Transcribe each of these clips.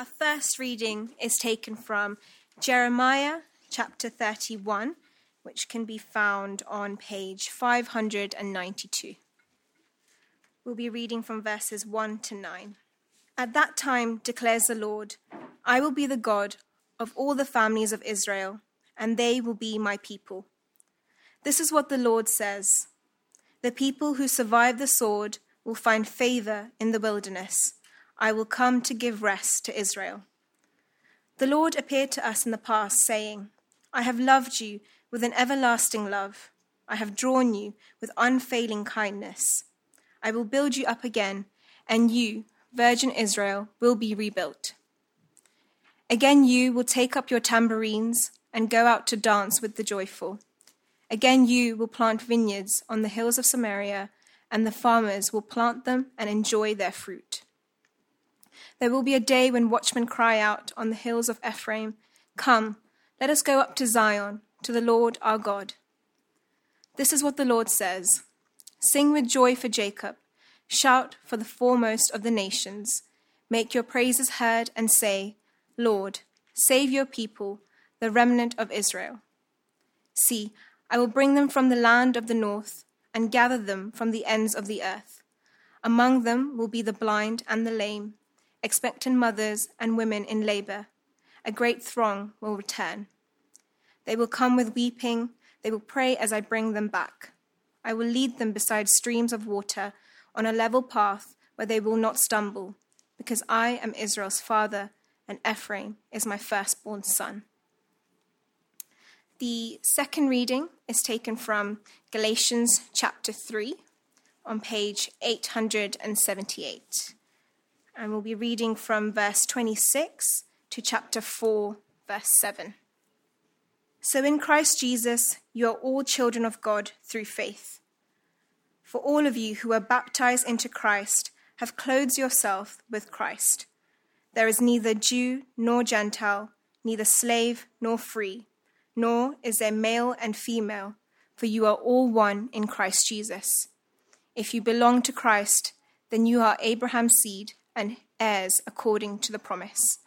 Our first reading is taken from Jeremiah chapter 31, which can be found on page 592. We'll be reading from verses 1 to 9. At that time, declares the Lord, I will be the God of all the families of Israel, and they will be my people. This is what the Lord says The people who survive the sword will find favor in the wilderness. I will come to give rest to Israel. The Lord appeared to us in the past, saying, I have loved you with an everlasting love. I have drawn you with unfailing kindness. I will build you up again, and you, virgin Israel, will be rebuilt. Again, you will take up your tambourines and go out to dance with the joyful. Again, you will plant vineyards on the hills of Samaria, and the farmers will plant them and enjoy their fruit. There will be a day when watchmen cry out on the hills of Ephraim, Come, let us go up to Zion, to the Lord our God. This is what the Lord says Sing with joy for Jacob, shout for the foremost of the nations. Make your praises heard and say, Lord, save your people, the remnant of Israel. See, I will bring them from the land of the north and gather them from the ends of the earth. Among them will be the blind and the lame expectant mothers and women in labor. A great throng will return. They will come with weeping. They will pray as I bring them back. I will lead them beside streams of water on a level path where they will not stumble, because I am Israel's father and Ephraim is my firstborn son. The second reading is taken from Galatians chapter 3 on page 878 and we'll be reading from verse 26 to chapter 4, verse 7. So in Christ Jesus, you are all children of God through faith. For all of you who are baptized into Christ have clothed yourself with Christ. There is neither Jew nor Gentile, neither slave nor free, nor is there male and female, for you are all one in Christ Jesus. If you belong to Christ, then you are Abraham's seed and heirs according to the promise.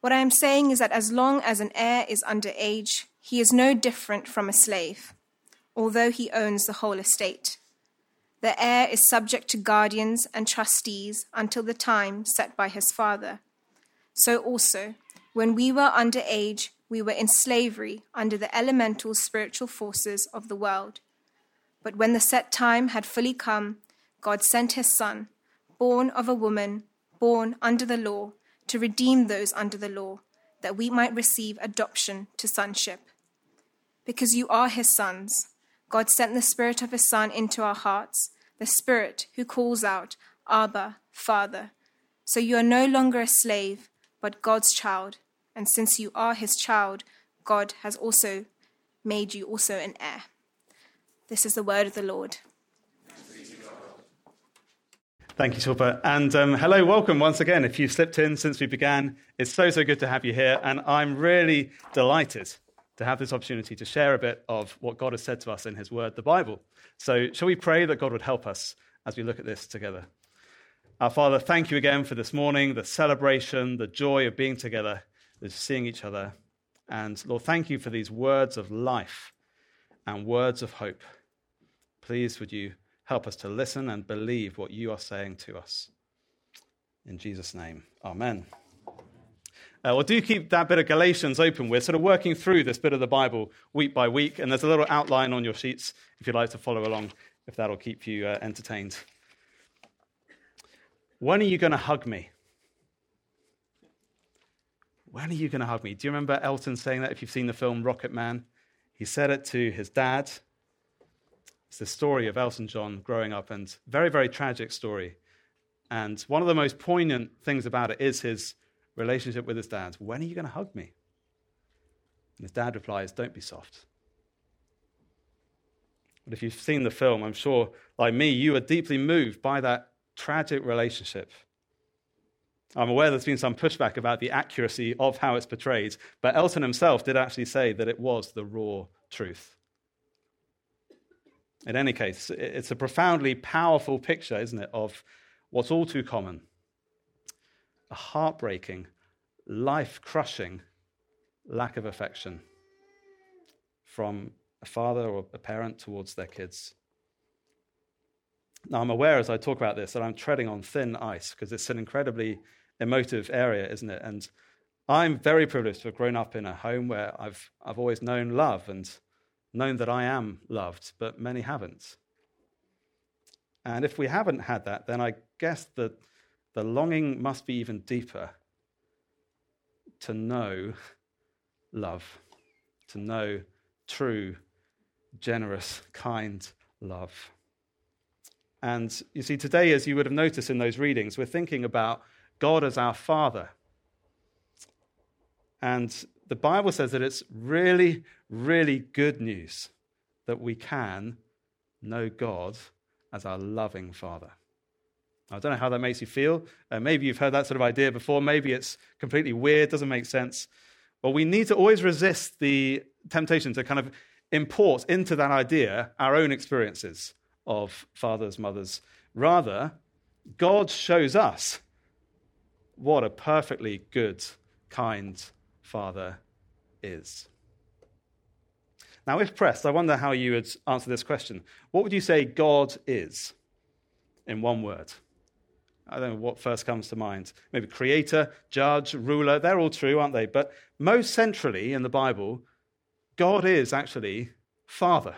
What I am saying is that as long as an heir is under age, he is no different from a slave, although he owns the whole estate. The heir is subject to guardians and trustees until the time set by his father. So also, when we were under age, we were in slavery under the elemental spiritual forces of the world. But when the set time had fully come, God sent his Son born of a woman, born under the law, to redeem those under the law, that we might receive adoption to sonship. Because you are his sons, God sent the Spirit of his Son into our hearts, the Spirit who calls out, Abba, Father. So you are no longer a slave, but God's child. And since you are his child, God has also made you also an heir. This is the word of the Lord. Thank you, Shilpa. And um, hello, welcome once again. If you've slipped in since we began, it's so, so good to have you here. And I'm really delighted to have this opportunity to share a bit of what God has said to us in His Word, the Bible. So, shall we pray that God would help us as we look at this together? Our Father, thank you again for this morning, the celebration, the joy of being together, of seeing each other. And Lord, thank you for these words of life and words of hope. Please, would you Help us to listen and believe what you are saying to us. In Jesus' name, amen. Uh, well, do keep that bit of Galatians open. We're sort of working through this bit of the Bible week by week, and there's a little outline on your sheets if you'd like to follow along, if that'll keep you uh, entertained. When are you going to hug me? When are you going to hug me? Do you remember Elton saying that if you've seen the film Rocketman? He said it to his dad it's the story of Elton John growing up, and very, very tragic story. And one of the most poignant things about it is his relationship with his dad. When are you going to hug me? And his dad replies, Don't be soft. But if you've seen the film, I'm sure, like me, you are deeply moved by that tragic relationship. I'm aware there's been some pushback about the accuracy of how it's portrayed, but Elton himself did actually say that it was the raw truth. In any case, it's a profoundly powerful picture, isn't it, of what's all too common a heartbreaking, life crushing lack of affection from a father or a parent towards their kids. Now, I'm aware as I talk about this that I'm treading on thin ice because it's an incredibly emotive area, isn't it? And I'm very privileged to have grown up in a home where I've, I've always known love and known that I am loved, but many haven't. And if we haven't had that, then I guess that the longing must be even deeper to know love, to know true, generous, kind love. And you see, today, as you would have noticed in those readings, we're thinking about God as our Father. And the Bible says that it's really, really good news that we can know God as our loving Father. I don't know how that makes you feel. Uh, maybe you've heard that sort of idea before. Maybe it's completely weird, doesn't make sense. But we need to always resist the temptation to kind of import into that idea our own experiences of fathers, mothers. Rather, God shows us what a perfectly good, kind father is. Now, if pressed, I wonder how you would answer this question. What would you say God is in one word? I don't know what first comes to mind. Maybe creator, judge, ruler, they're all true, aren't they? But most centrally in the Bible, God is actually Father.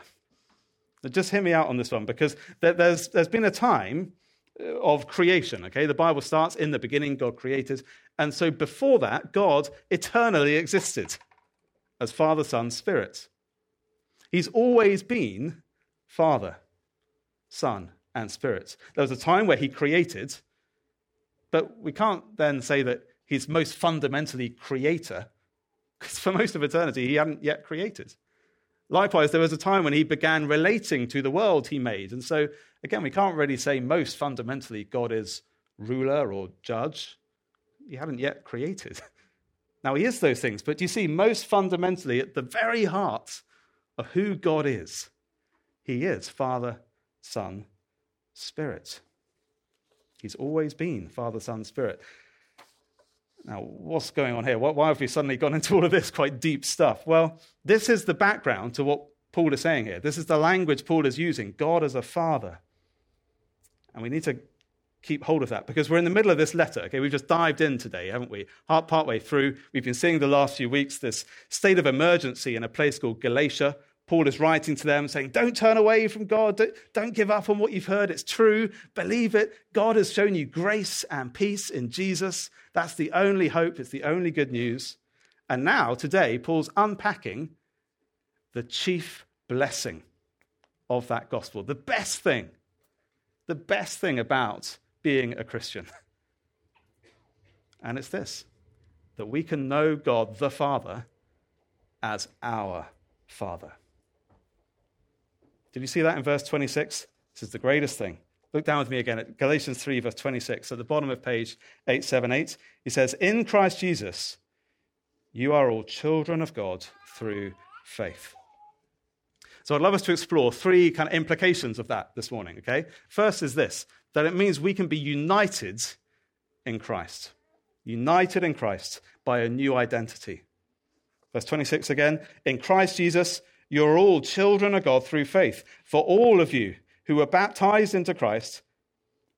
Now just hear me out on this one because there's, there's been a time of creation, okay? The Bible starts in the beginning, God created. And so before that, God eternally existed as Father, Son, Spirit. He's always been Father, Son, and Spirit. There was a time where He created, but we can't then say that He's most fundamentally creator, because for most of eternity, He hadn't yet created. Likewise, there was a time when he began relating to the world he made. And so, again, we can't really say most fundamentally God is ruler or judge. He hadn't yet created. Now, he is those things, but you see, most fundamentally, at the very heart of who God is, he is Father, Son, Spirit. He's always been Father, Son, Spirit. Now, what's going on here? Why have we suddenly gone into all of this quite deep stuff? Well, this is the background to what Paul is saying here. This is the language Paul is using God as a father. And we need to keep hold of that because we're in the middle of this letter. Okay, we've just dived in today, haven't we? Part way through, we've been seeing the last few weeks this state of emergency in a place called Galatia, Paul is writing to them saying, Don't turn away from God. Don't give up on what you've heard. It's true. Believe it. God has shown you grace and peace in Jesus. That's the only hope. It's the only good news. And now, today, Paul's unpacking the chief blessing of that gospel. The best thing, the best thing about being a Christian. And it's this that we can know God the Father as our Father. Did you see that in verse 26? This is the greatest thing. Look down with me again at Galatians 3, verse 26, at the bottom of page 878. He says, In Christ Jesus, you are all children of God through faith. So I'd love us to explore three kind of implications of that this morning, okay? First is this that it means we can be united in Christ. United in Christ by a new identity. Verse 26 again, in Christ Jesus, you're all children of God through faith. For all of you who were baptized into Christ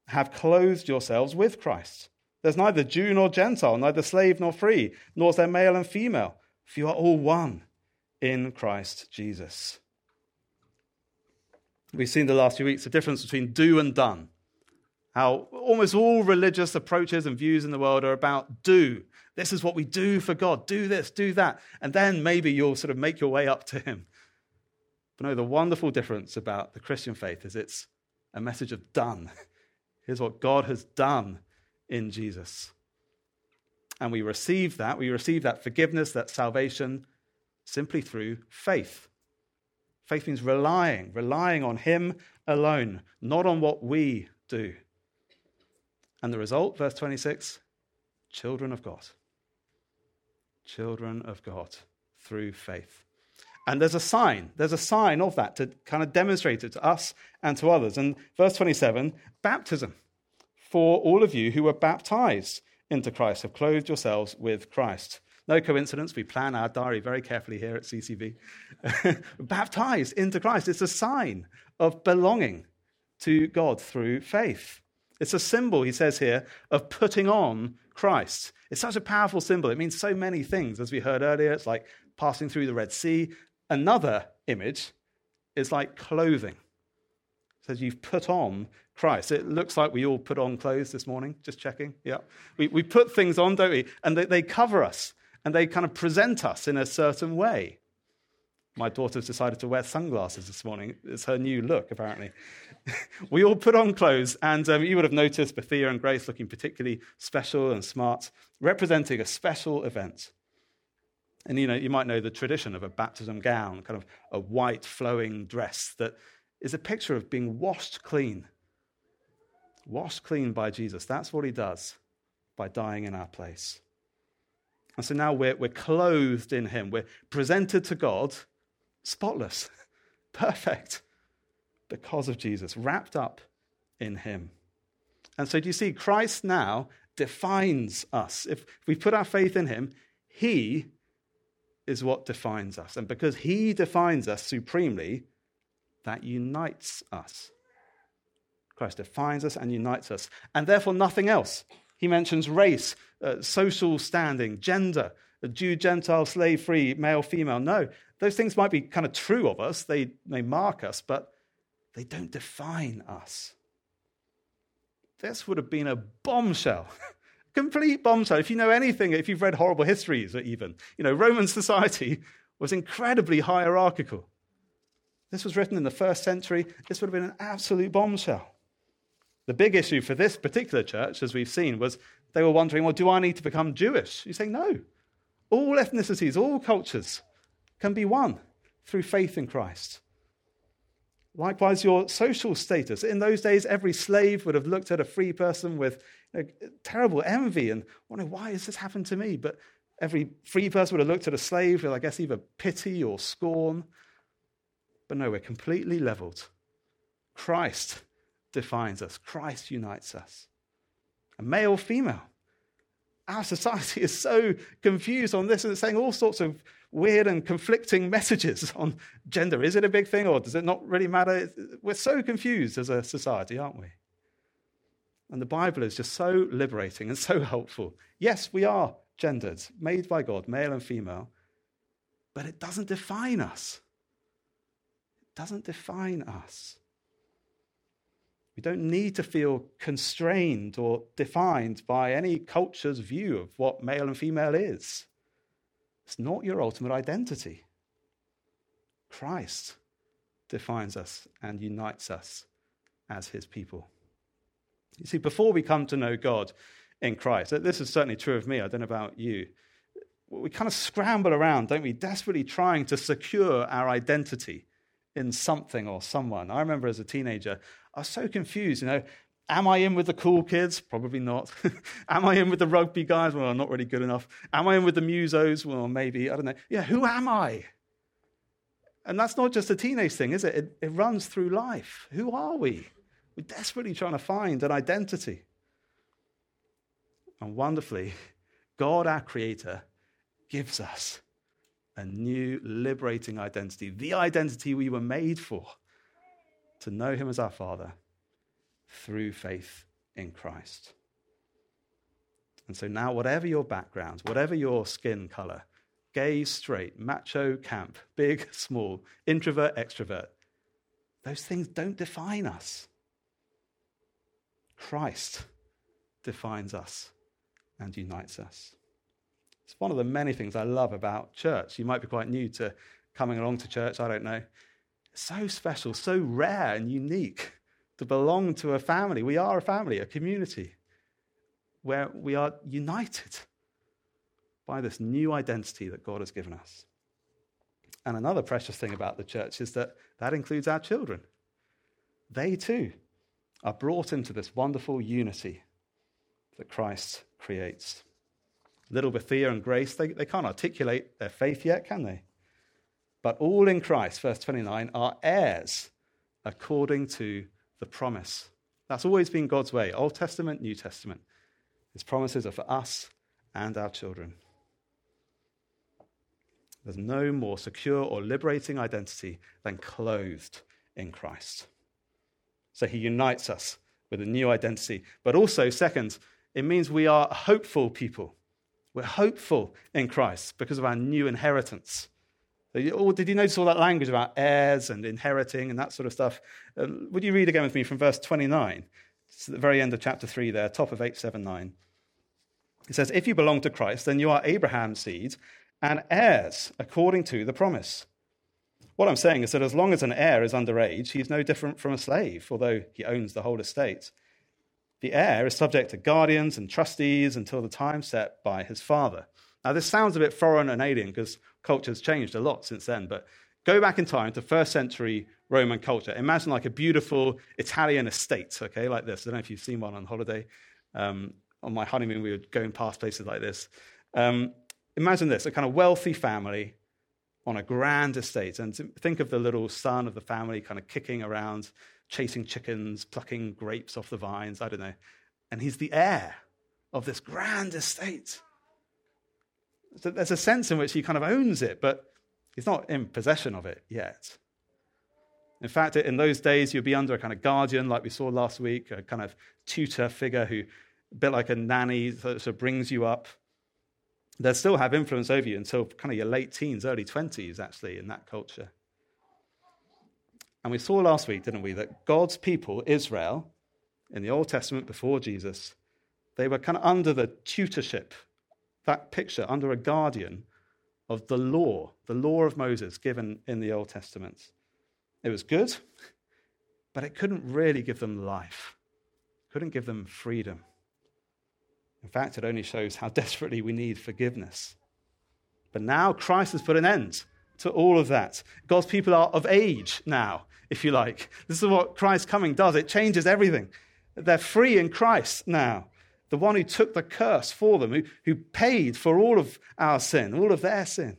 have clothed yourselves with Christ. There's neither Jew nor Gentile, neither slave nor free, nor is there male and female, for you are all one in Christ Jesus. We've seen the last few weeks the difference between do and done. How almost all religious approaches and views in the world are about do. This is what we do for God. Do this, do that. And then maybe you'll sort of make your way up to Him. But no, the wonderful difference about the Christian faith is it's a message of done. Here's what God has done in Jesus. And we receive that, we receive that forgiveness, that salvation, simply through faith. Faith means relying, relying on Him alone, not on what we do. And the result, verse 26 children of God. Children of God through faith. And there's a sign. There's a sign of that to kind of demonstrate it to us and to others. And verse 27 baptism for all of you who were baptized into Christ, have clothed yourselves with Christ. No coincidence, we plan our diary very carefully here at CCV. Baptized into Christ. It's a sign of belonging to God through faith. It's a symbol, he says here, of putting on Christ. It's such a powerful symbol. It means so many things, as we heard earlier. It's like passing through the Red Sea. Another image is like clothing. It says you've put on Christ. It looks like we all put on clothes this morning, just checking. Yeah. We, we put things on, don't we? And they, they cover us and they kind of present us in a certain way. My daughter's decided to wear sunglasses this morning. It's her new look, apparently. we all put on clothes, and um, you would have noticed Bethia and Grace looking particularly special and smart, representing a special event. And you know, you might know the tradition of a baptism gown, kind of a white flowing dress that is a picture of being washed clean. Washed clean by Jesus. That's what he does by dying in our place. And so now we're, we're clothed in Him. We're presented to God spotless, perfect, because of Jesus, wrapped up in Him. And so do you see, Christ now defines us. If we put our faith in Him, He is what defines us. And because He defines us supremely, that unites us. Christ defines us and unites us, and therefore nothing else. He mentions race, uh, social standing, gender, Jew, Gentile, slave free, male, female. No, those things might be kind of true of us, they may mark us, but they don't define us. This would have been a bombshell. Complete bombshell. If you know anything, if you've read horrible histories, or even, you know, Roman society was incredibly hierarchical. This was written in the first century. This would have been an absolute bombshell. The big issue for this particular church, as we've seen, was they were wondering, well, do I need to become Jewish? You say, no. All ethnicities, all cultures can be one through faith in Christ. Likewise, your social status. In those days, every slave would have looked at a free person with terrible envy and wondering, why has this happened to me? But every free person would have looked at a slave with, I guess, either pity or scorn. But no, we're completely leveled. Christ defines us, Christ unites us. A male, female. Our society is so confused on this and it's saying all sorts of weird and conflicting messages on gender. Is it a big thing or does it not really matter? We're so confused as a society, aren't we? And the Bible is just so liberating and so helpful. Yes, we are gendered, made by God, male and female, but it doesn't define us. It doesn't define us. We don't need to feel constrained or defined by any culture's view of what male and female is. It's not your ultimate identity. Christ defines us and unites us as his people. You see, before we come to know God in Christ, this is certainly true of me, I don't know about you, we kind of scramble around, don't we, desperately trying to secure our identity in something or someone. I remember as a teenager, I was so confused, you know. Am I in with the cool kids? Probably not. am I in with the rugby guys? Well, I'm not really good enough. Am I in with the musos? Well, maybe. I don't know. Yeah, who am I? And that's not just a teenage thing, is it? It, it runs through life. Who are we? We're desperately trying to find an identity. And wonderfully, God, our Creator, gives us a new liberating identity, the identity we were made for to know Him as our Father through faith in Christ. And so now, whatever your background, whatever your skin color, gay, straight, macho, camp, big, small, introvert, extrovert, those things don't define us. Christ defines us and unites us. It's one of the many things I love about church. You might be quite new to coming along to church, I don't know so special, so rare and unique to belong to a family. We are a family, a community where we are united by this new identity that God has given us. And another precious thing about the church is that that includes our children. They too are brought into this wonderful unity that Christ creates. Little Bethia and Grace, they, they can't articulate their faith yet, can they? but all in Christ, verse 29, are heirs according to the promise. That's always been God's way, Old Testament, New Testament. His promises are for us and our children. There's no more secure or liberating identity than clothed in Christ. So he unites us with a new identity. But also, second, it means we are hopeful people. We're hopeful in Christ because of our new inheritance. Did you notice all that language about heirs and inheriting and that sort of stuff? Uh, would you read again with me from verse 29? It's at the very end of chapter 3 there, top of 879. It says, If you belong to Christ, then you are Abraham's seed and heirs according to the promise. What I'm saying is that as long as an heir is underage, he's no different from a slave, although he owns the whole estate. The heir is subject to guardians and trustees until the time set by his father. Now, this sounds a bit foreign and alien because culture's changed a lot since then, but go back in time to first century Roman culture. Imagine like a beautiful Italian estate, okay, like this. I don't know if you've seen one on holiday. Um, on my honeymoon, we were going past places like this. Um, imagine this a kind of wealthy family on a grand estate. And think of the little son of the family kind of kicking around, chasing chickens, plucking grapes off the vines, I don't know. And he's the heir of this grand estate. So there's a sense in which he kind of owns it, but he's not in possession of it yet. In fact, in those days, you'd be under a kind of guardian, like we saw last week, a kind of tutor figure who, a bit like a nanny, sort of brings you up they'll still have influence over you until kind of your late teens, early 20s, actually, in that culture. And we saw last week, didn't we, that God's people, Israel, in the Old Testament before Jesus, they were kind of under the tutorship, that picture, under a guardian of the law, the law of Moses given in the Old Testament. It was good, but it couldn't really give them life, couldn't give them freedom. In fact, it only shows how desperately we need forgiveness. But now Christ has put an end to all of that. God's people are of age now, if you like. This is what Christ's coming does. It changes everything. They're free in Christ now. The one who took the curse for them, who, who paid for all of our sin, all of their sin.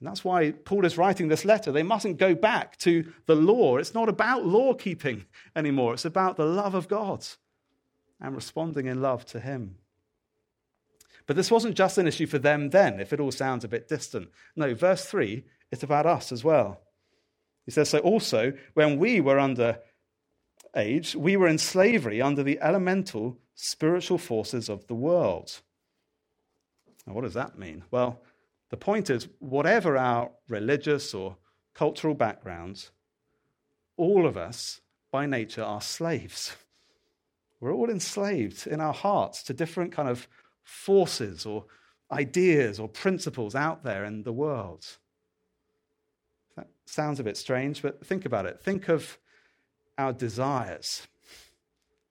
And that's why Paul is writing this letter. They mustn't go back to the law. It's not about law keeping anymore, it's about the love of God and responding in love to Him. But this wasn't just an issue for them then, if it all sounds a bit distant. No, verse 3, it's about us as well. He says, So also, when we were under age, we were in slavery under the elemental spiritual forces of the world. Now, what does that mean? Well, the point is, whatever our religious or cultural backgrounds, all of us by nature are slaves. We're all enslaved in our hearts to different kind of forces or ideas or principles out there in the world. That sounds a bit strange, but think about it. Think of our desires,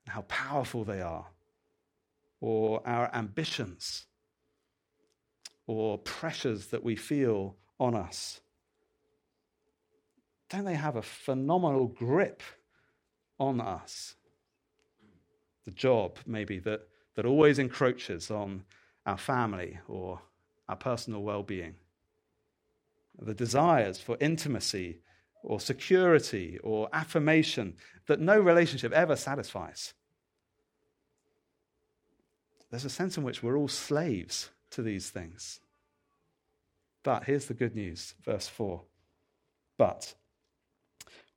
how powerful they are, or our ambitions, or pressures that we feel on us. Don't they have a phenomenal grip on us? The job, maybe, that, that always encroaches on our family or our personal well being, the desires for intimacy or security or affirmation that no relationship ever satisfies. There's a sense in which we're all slaves to these things. But here's the good news, verse 4. But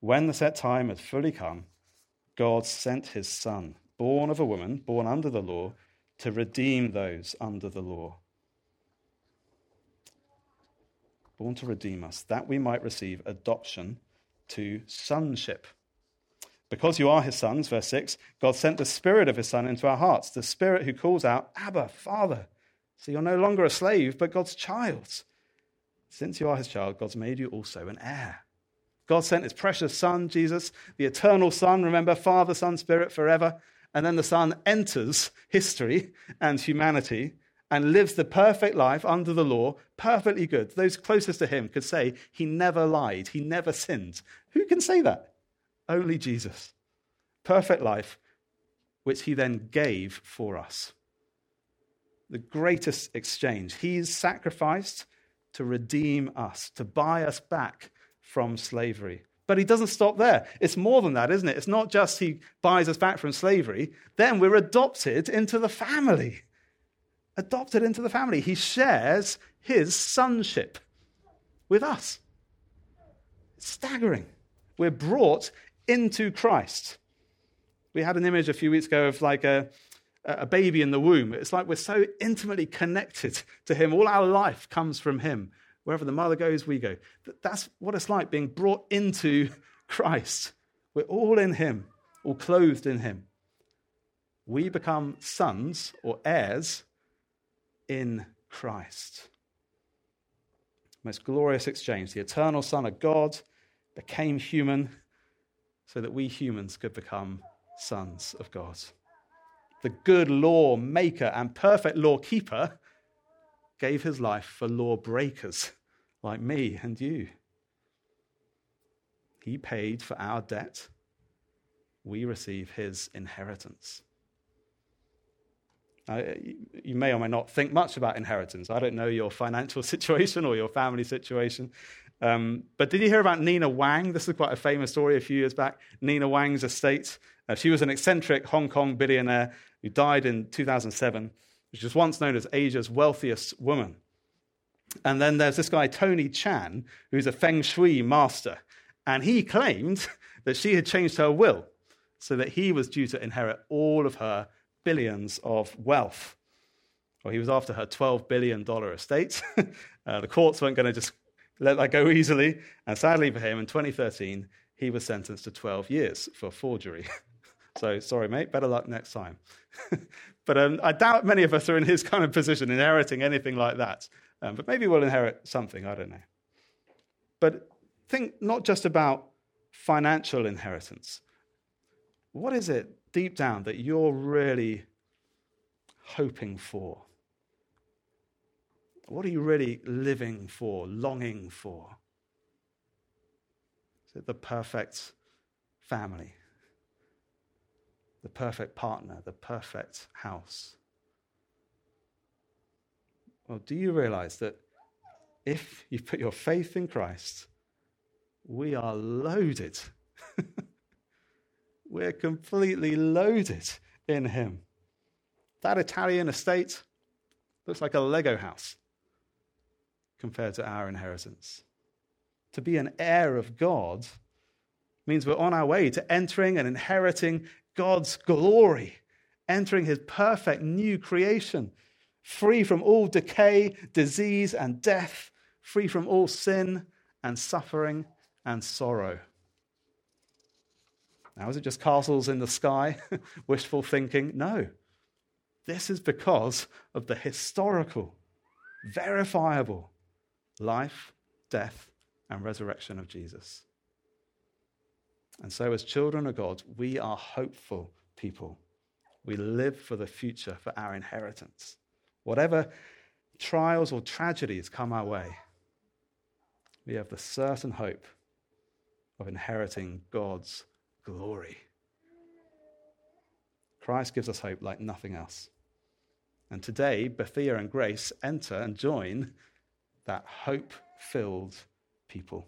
when the set time had fully come, God sent his Son born of a woman, born under the law, to redeem those under the law. Born to redeem us, that we might receive adoption to sonship. Because you are his sons, verse 6, God sent the Spirit of his Son into our hearts, the Spirit who calls out, Abba, Father. So you're no longer a slave, but God's child. Since you are his child, God's made you also an heir. God sent his precious Son, Jesus, the eternal Son, remember, Father, Son, Spirit, forever and then the Son enters history and humanity and lives the perfect life under the law, perfectly good. Those closest to him could say he never lied, he never sinned. Who can say that? Only Jesus. Perfect life, which he then gave for us. The greatest exchange. He's sacrificed to redeem us, to buy us back from slavery, But he doesn't stop there. It's more than that, isn't it? It's not just he buys us back from slavery, then we're adopted into the family. Adopted into the family. He shares his sonship with us. It's staggering. We're brought into Christ. We had an image a few weeks ago of like a, a baby in the womb. It's like we're so intimately connected to him. All our life comes from him. Wherever the mother goes, we go. That's what it's like being brought into Christ. We're all in Him, all clothed in Him. We become sons or heirs in Christ. Most glorious exchange. The eternal Son of God became human so that we humans could become sons of God. The good law maker and perfect law keeper gave his life for lawbreakers like me and you. He paid for our debt. We receive his inheritance. Now, you may or may not think much about inheritance. I don't know your financial situation or your family situation. Um, but did you hear about Nina Wang? This is quite a famous story a few years back. Nina Wang's estate. Uh, she was an eccentric Hong Kong billionaire who died in 2007. She was once known as Asia's wealthiest woman. And then there's this guy, Tony Chan, who's a feng shui master. And he claimed that she had changed her will so that he was due to inherit all of her billions of wealth. Well, he was after her $12 billion estate. uh, the courts weren't going to just let that go easily. And sadly for him, in 2013, he was sentenced to 12 years for forgery. so, sorry, mate, better luck next time. But um, I doubt many of us are in his kind of position, inheriting anything like that. Um, but maybe we'll inherit something, I don't know. But think not just about financial inheritance. What is it deep down that you're really hoping for? What are you really living for, longing for? Is it the perfect family? The perfect partner? The perfect house? Well, do you realize that if you put your faith in Christ, we are loaded? We're completely loaded in Him. That Italian estate looks like a Lego house compared to our inheritance. To be an heir of God means we're on our way to entering and inheriting God's glory, entering His perfect new creation free from all decay, disease, and death, free from all sin and suffering and sorrow. Now, is it just castles in the sky, wishful thinking? No. This is because of the historical, verifiable life, death, and resurrection of Jesus. And so, as children of God, we are hopeful people. We live for the future, for our inheritance. Whatever trials or tragedies come our way, we have the certain hope of inheriting God's glory. Christ gives us hope like nothing else. And today, Bethia and Grace enter and join that hope filled people.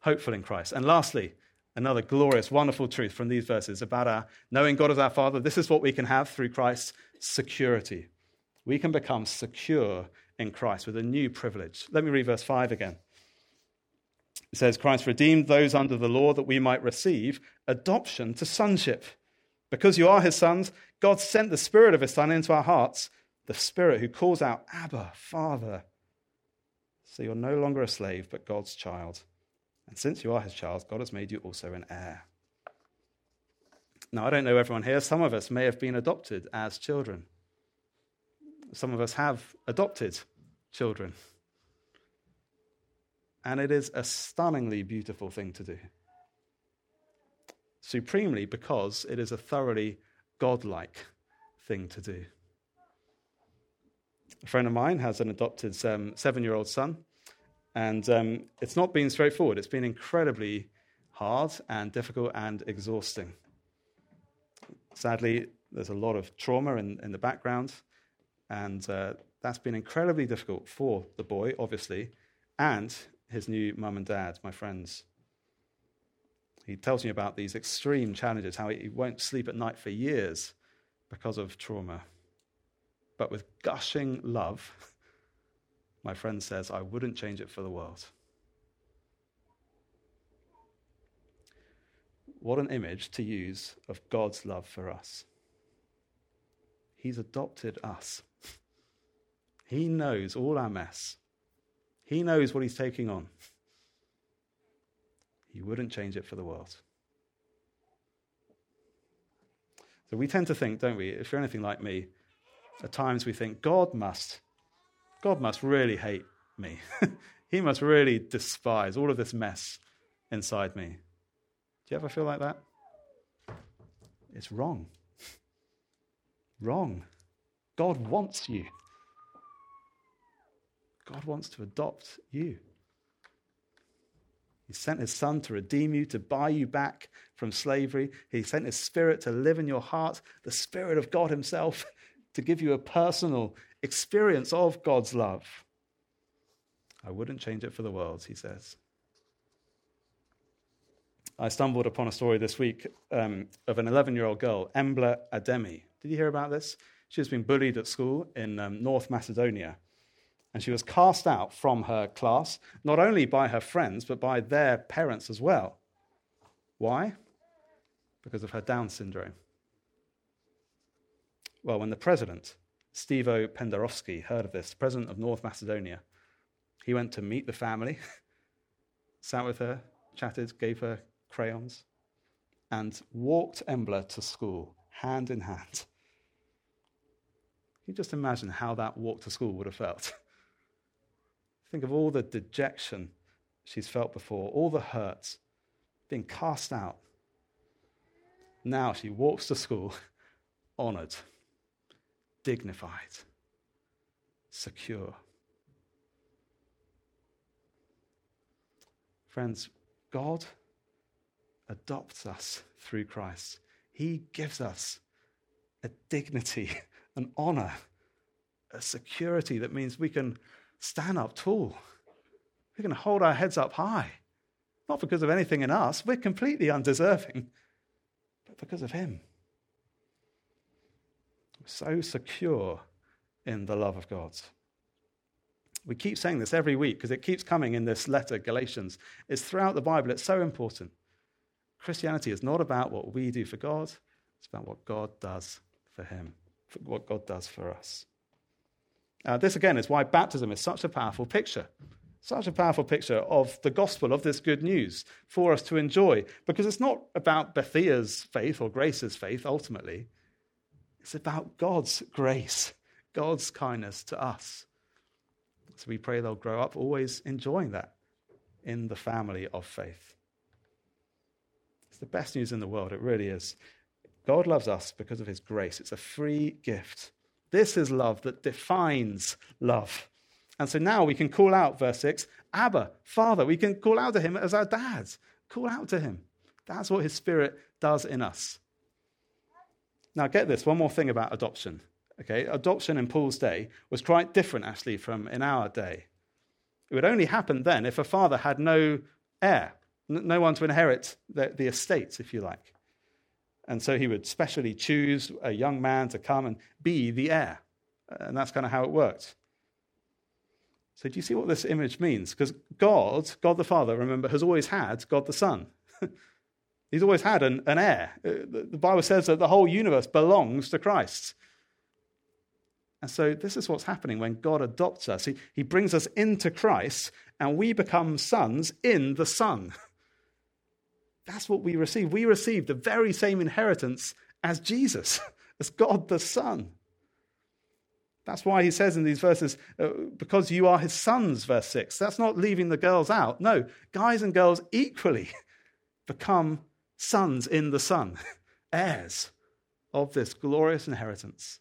Hopeful in Christ. And lastly, another glorious, wonderful truth from these verses about our knowing God as our Father. This is what we can have through Christ's security. We can become secure in Christ with a new privilege. Let me read verse 5 again. It says, Christ redeemed those under the law that we might receive adoption to sonship. Because you are his sons, God sent the Spirit of his Son into our hearts, the Spirit who calls out, Abba, Father. So you're no longer a slave, but God's child. And since you are his child, God has made you also an heir. Now, I don't know everyone here. Some of us may have been adopted as children. Some of us have adopted children. And it is a stunningly beautiful thing to do. Supremely because it is a thoroughly godlike thing to do. A friend of mine has an adopted um, seven year old son, and um, it's not been straightforward. It's been incredibly hard and difficult and exhausting. Sadly, there's a lot of trauma in, in the background, and uh, that's been incredibly difficult for the boy, obviously, and his new mum and dad, my friends. He tells me about these extreme challenges, how he won't sleep at night for years because of trauma. But with gushing love, my friend says, I wouldn't change it for the world. What an image to use of God's love for us. He's adopted us. He knows all our mess. He knows what he's taking on. He wouldn't change it for the world. So we tend to think, don't we, if you're anything like me, at times we think God must, God must really hate me. he must really despise all of this mess inside me. Do you ever feel like that? It's wrong. wrong. God wants you. God wants to adopt you. He sent his son to redeem you, to buy you back from slavery. He sent his spirit to live in your heart, the spirit of God himself, to give you a personal experience of God's love. I wouldn't change it for the world, he says. I stumbled upon a story this week um, of an 11 year old girl, Embla Ademi. Did you hear about this? She has been bullied at school in um, North Macedonia. And she was cast out from her class, not only by her friends, but by their parents as well. Why? Because of her Down syndrome. Well, when the president, Stevo Pendarovski, heard of this, president of North Macedonia, he went to meet the family, sat with her, chatted, gave her crayons, and walked Embla to school hand in hand. Can you just imagine how that walk to school would have felt? Think of all the dejection she's felt before, all the hurts, being cast out. Now she walks to school honored, dignified, secure. Friends, God adopts us through Christ. He gives us a dignity, an honor, a security that means we can stand up tall. We can hold our heads up high. Not because of anything in us, we're completely undeserving, but because of Him. So secure in the love of God. We keep saying this every week because it keeps coming in this letter, Galatians. It's throughout the Bible, it's so important. Christianity is not about what we do for God, it's about what God does for Him, for what God does for us. Uh, this, again, is why baptism is such a powerful picture. Such a powerful picture of the gospel, of this good news for us to enjoy. Because it's not about Bethia's faith or Grace's faith ultimately, it's about God's grace, God's kindness to us. So we pray they'll grow up always enjoying that in the family of faith. It's the best news in the world, it really is. God loves us because of his grace. It's a free gift. This is love that defines love. And so now we can call out, verse 6, Abba, Father. We can call out to him as our dad. Call out to him. That's what his spirit does in us. Now, get this one more thing about adoption. Okay, adoption in Paul's day was quite different, actually, from in our day. It would only happen then if a father had no heir, no one to inherit the, the estates, if you like. And so he would specially choose a young man to come and be the heir. And that's kind of how it worked. So, do you see what this image means? Because God, God the Father, remember, has always had God the Son. He's always had an, an heir. Uh, the Bible says that the whole universe belongs to Christ. And so, this is what's happening when God adopts us. He, he brings us into Christ, and we become sons in the Son. That's what we receive. We receive the very same inheritance as Jesus, as God the Son. That's why he says in these verses, uh, because you are his sons, verse 6. That's not leaving the girls out. No, guys and girls equally become sons in the Son, heirs of this glorious inheritance.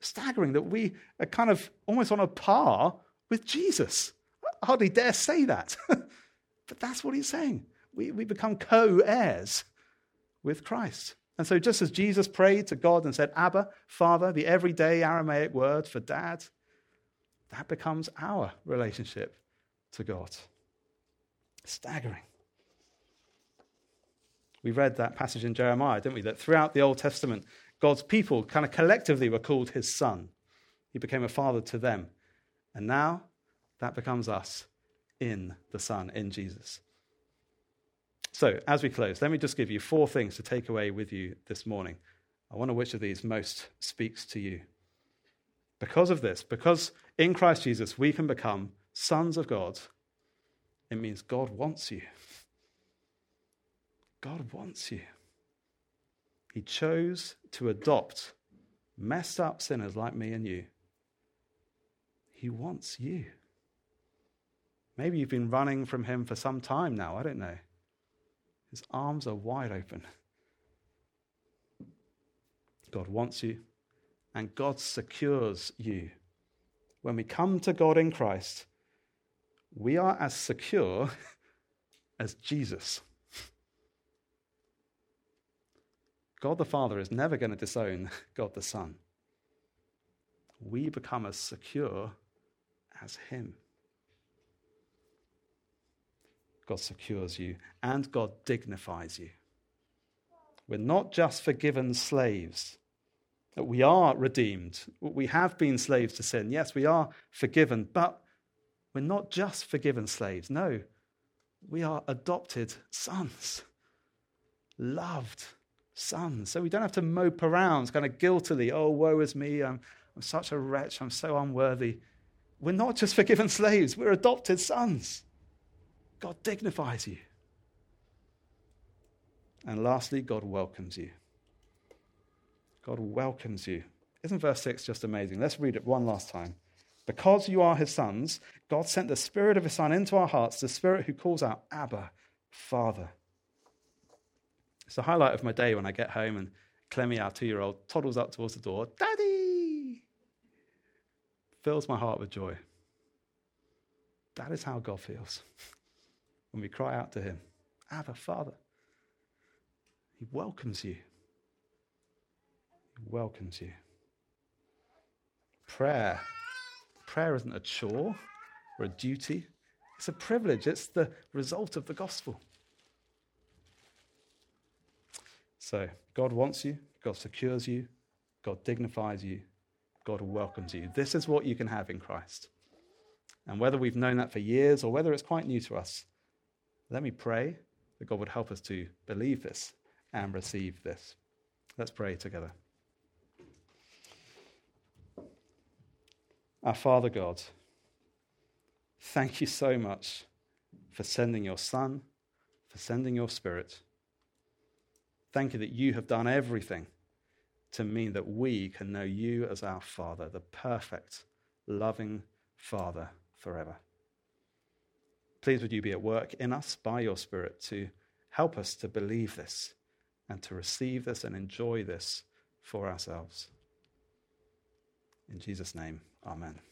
Staggering that we are kind of almost on a par with Jesus. I hardly dare say that, but that's what he's saying we, we become co heirs with Christ. And so, just as Jesus prayed to God and said, Abba, Father, the everyday Aramaic word for dad, that becomes our relationship to God. Staggering. We read that passage in Jeremiah, didn't we? That throughout the Old Testament, God's people kind of collectively were called his son. He became a father to them. And now that becomes us in the Son, in Jesus. So, as we close, let me just give you four things to take away with you this morning. I wonder which of these most speaks to you. Because of this, because in Christ Jesus we can become sons of God, it means God wants you. God wants you. He chose to adopt messed up sinners like me and you. He wants you. Maybe you've been running from Him for some time now. I don't know. His arms are wide open. God wants you, and God secures you. When we come to God in Christ, we are as secure as Jesus. God the Father is never going to disown God the Son. We become as secure as Him. God secures you and God dignifies you. We're not just forgiven slaves we are redeemed. We have been slaves to sin. Yes, we are forgiven, but we're not just forgiven slaves. No, we are adopted sons, loved sons. So we don't have to mope around kind of guiltily, oh, woe is me, I'm, I'm such a wretch, I'm so unworthy. We're not just forgiven slaves, we're adopted sons. God dignifies you. And lastly, God welcomes you. God welcomes you. Isn't verse 6 just amazing? Let's read it one last time. Because you are his sons, God sent the Spirit of his Son into our hearts, the Spirit who calls out, Abba, Father. It's the highlight of my day when I get home and Clemmy, our two year old, toddles up towards the door, Daddy! Fills my heart with joy. That is how God feels when we cry out to him, Abba, Father. He welcomes you He welcomes you. Prayer. Prayer isn't a chore or a duty, it's a privilege. It's the result of the gospel. So, God wants you, God secures you, God dignifies you, God welcomes you. This is what you can have in Christ. And whether we've known that for years or whether it's quite new to us, let me pray that God would help us to believe this and receive this. Let's pray together. Our Father God, thank you so much for sending your Son, for sending your Spirit. Thank you that you have done everything to mean that we can know you as our Father, the perfect, loving Father forever. Please would you be at work in us by your Spirit to help us to believe this and to receive this and enjoy this for ourselves. In Jesus' name. Amen.